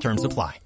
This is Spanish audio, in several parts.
Terms apply.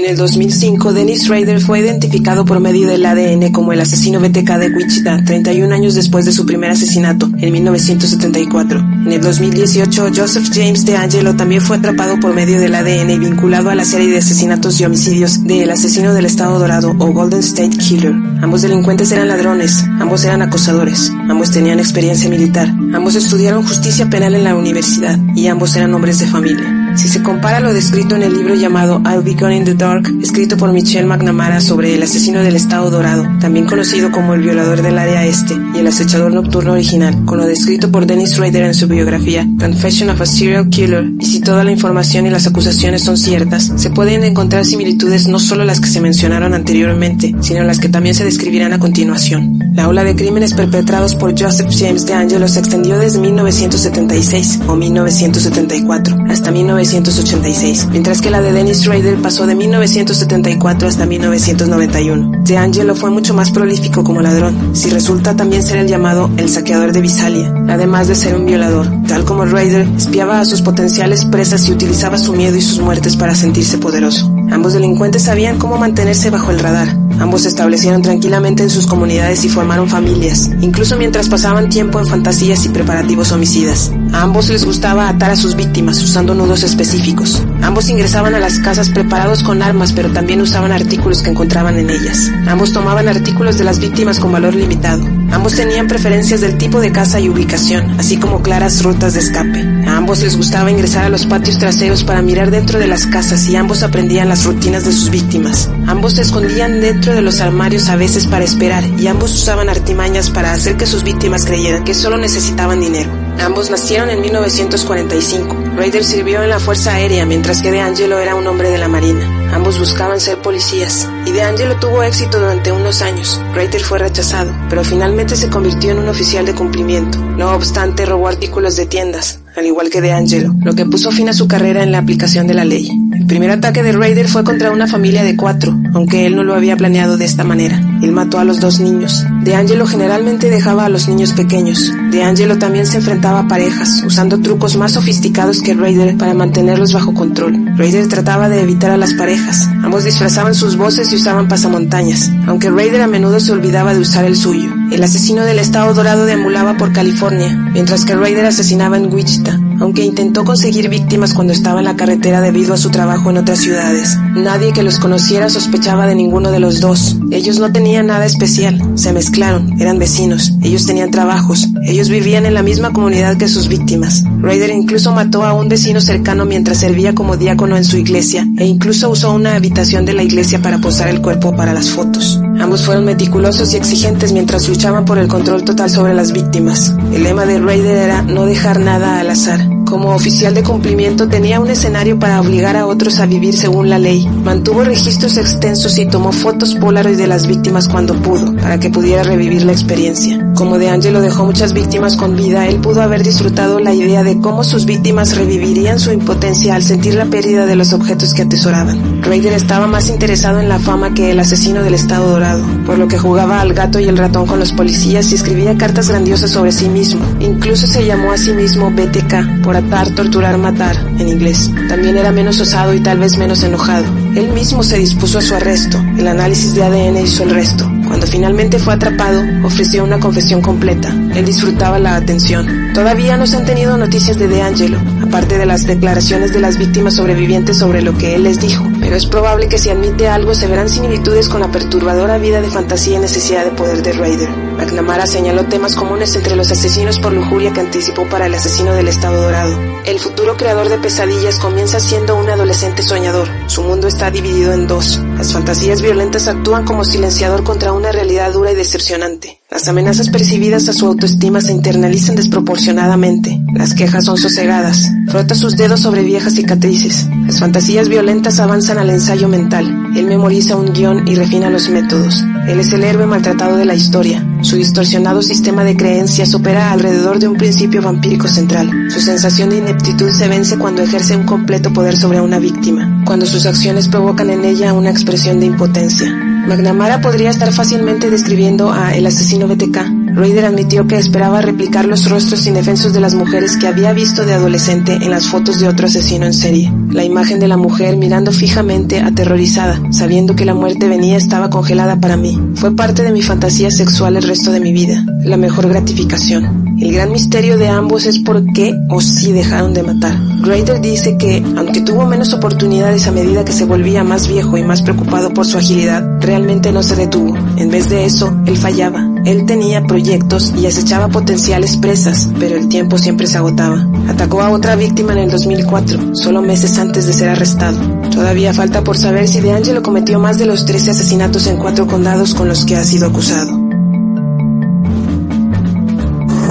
En el 2005, Dennis Rader fue identificado por medio del ADN como el asesino BTK de Wichita, 31 años después de su primer asesinato, en 1974. En el 2018, Joseph James DeAngelo también fue atrapado por medio del ADN vinculado a la serie de asesinatos y homicidios de El asesino del Estado Dorado o Golden State Killer. Ambos delincuentes eran ladrones, ambos eran acosadores, ambos tenían experiencia militar, ambos estudiaron justicia penal en la universidad y ambos eran hombres de familia. Si se compara lo descrito en el libro llamado I'll Be Gone in the Dark, escrito por Michelle McNamara sobre el asesino del Estado Dorado, también conocido como el violador del área este y el acechador nocturno original, con lo descrito por Dennis Rader en su biografía Confession of a Serial Killer, y si toda la información y las acusaciones son ciertas, se pueden encontrar similitudes no solo las que se mencionaron anteriormente, sino las que también se describirán a continuación. La ola de crímenes perpetrados por Joseph James DeAngelo se extendió desde 1976 o 1974 hasta 19 1986, mientras que la de Dennis Rader pasó de 1974 hasta 1991. De Angelo fue mucho más prolífico como ladrón, si resulta también ser el llamado el saqueador de Visalia, además de ser un violador. Tal como Rader, espiaba a sus potenciales presas y utilizaba su miedo y sus muertes para sentirse poderoso. Ambos delincuentes sabían cómo mantenerse bajo el radar. Ambos se establecieron tranquilamente en sus comunidades y formaron familias, incluso mientras pasaban tiempo en fantasías y preparativos homicidas. A ambos les gustaba atar a sus víctimas usando nudos específicos. Ambos ingresaban a las casas preparados con armas, pero también usaban artículos que encontraban en ellas. Ambos tomaban artículos de las víctimas con valor limitado. Ambos tenían preferencias del tipo de casa y ubicación, así como claras rutas de escape. Ambos les gustaba ingresar a los patios traseros para mirar dentro de las casas y ambos aprendían las rutinas de sus víctimas. Ambos se escondían dentro de los armarios a veces para esperar y ambos usaban artimañas para hacer que sus víctimas creyeran que solo necesitaban dinero. Ambos nacieron en 1945. Raider sirvió en la Fuerza Aérea mientras que De Angelo era un hombre de la Marina. Ambos buscaban ser policías y De Angelo tuvo éxito durante unos años. Raider fue rechazado, pero finalmente se convirtió en un oficial de cumplimiento. No obstante, robó artículos de tiendas, al igual que De Angelo, lo que puso fin a su carrera en la aplicación de la ley. El primer ataque de Raider fue contra una familia de cuatro, aunque él no lo había planeado de esta manera. Él mató a los dos niños. De Angelo generalmente dejaba a los niños pequeños. De Angelo también se enfrentaba a parejas, usando trucos más sofisticados que Raider para mantenerlos bajo control. Raider trataba de evitar a las parejas. Ambos disfrazaban sus voces y usaban pasamontañas, aunque Raider a menudo se olvidaba de usar el suyo. El asesino del Estado Dorado deambulaba por California, mientras que Raider asesinaba en Wichita, aunque intentó conseguir víctimas cuando estaba en la carretera debido a su trabajo en otras ciudades. Nadie que los conociera sospechaba de ninguno de los dos. Ellos no tenían nada especial, se mezclaron, eran vecinos, ellos tenían trabajos, ellos vivían en la misma comunidad que sus víctimas. Raider incluso mató a un vecino cercano mientras servía como diácono en su iglesia, e incluso usó una habitación de la iglesia para posar el cuerpo para las fotos. Ambos fueron meticulosos y exigentes mientras luchaban por el control total sobre las víctimas. El lema de Raider era no dejar nada al azar. Como oficial de cumplimiento tenía un escenario para obligar a otros a vivir según la ley. Mantuvo registros extensos y tomó fotos Polaroid de las víctimas cuando pudo, para que pudiera revivir la experiencia. Como De Angelo dejó muchas víctimas con vida, él pudo haber disfrutado la idea de cómo sus víctimas revivirían su impotencia al sentir la pérdida de los objetos que atesoraban. Raider estaba más interesado en la fama que el asesino del Estado Dorado, por lo que jugaba al gato y el ratón con los policías y escribía cartas grandiosas sobre sí mismo. Incluso se llamó a sí mismo BTK, por atar, torturar, matar, en inglés. También era menos osado y tal vez menos enojado. Él mismo se dispuso a su arresto. El análisis de ADN hizo el resto. Cuando finalmente fue atrapado, ofreció una confesión completa. Él disfrutaba la atención. Todavía no se han tenido noticias de De Angelo, aparte de las declaraciones de las víctimas sobrevivientes sobre lo que él les dijo. pero es probable que si admite algo se verán similitudes con la perturbadora vida de fantasía y necesidad de poder de Raider. McNamara señaló temas comunes entre los asesinos por lujuria que anticipó para el asesino del Estado Dorado. El futuro creador de pesadillas comienza siendo un adolescente soñador. Su mundo está dividido en dos. Las fantasías violentas actúan como silenciador contra una realidad dura y decepcionante. Las amenazas percibidas a su autoestima se internalizan desproporcionadamente. Las quejas son sosegadas. Frota sus dedos sobre viejas cicatrices. Las fantasías violentas avanzan al ensayo mental. Él memoriza un guion y refina los métodos. Él es el héroe maltratado de la historia. Su distorsionado sistema de creencias opera alrededor de un principio vampírico central. Su sensación de ineptitud se vence cuando ejerce un completo poder sobre una víctima, cuando sus acciones provocan en ella una expresión de impotencia. McNamara podría estar fácilmente describiendo a El asesino BTK. Raider admitió que esperaba replicar los rostros indefensos de las mujeres que había visto de adolescente en las fotos de otro asesino en serie. La imagen de la mujer mirando fijamente, aterrorizada, sabiendo que la muerte venía estaba congelada para mí. Fue parte de mi fantasía sexual el resto de mi vida, la mejor gratificación. El gran misterio de ambos es por qué o si dejaron de matar. Raider dice que, aunque tuvo menos oportunidades a medida que se volvía más viejo y más preocupado por su agilidad, realmente no se detuvo. En vez de eso, él fallaba. Él tenía proyectos y acechaba potenciales presas, pero el tiempo siempre se agotaba. Atacó a otra víctima en el 2004, solo meses antes de ser arrestado. Todavía falta por saber si De Angelo cometió más de los 13 asesinatos en cuatro condados con los que ha sido acusado.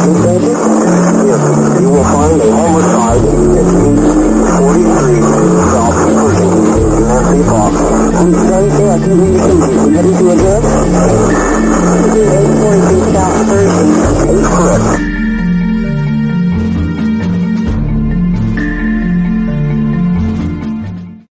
If you will find a homicide at 843 South Pershing, Nancy Fox. I'm sorry, sir, I couldn't hear you. Can you repeat your address? 843 South Pershing. That is correct.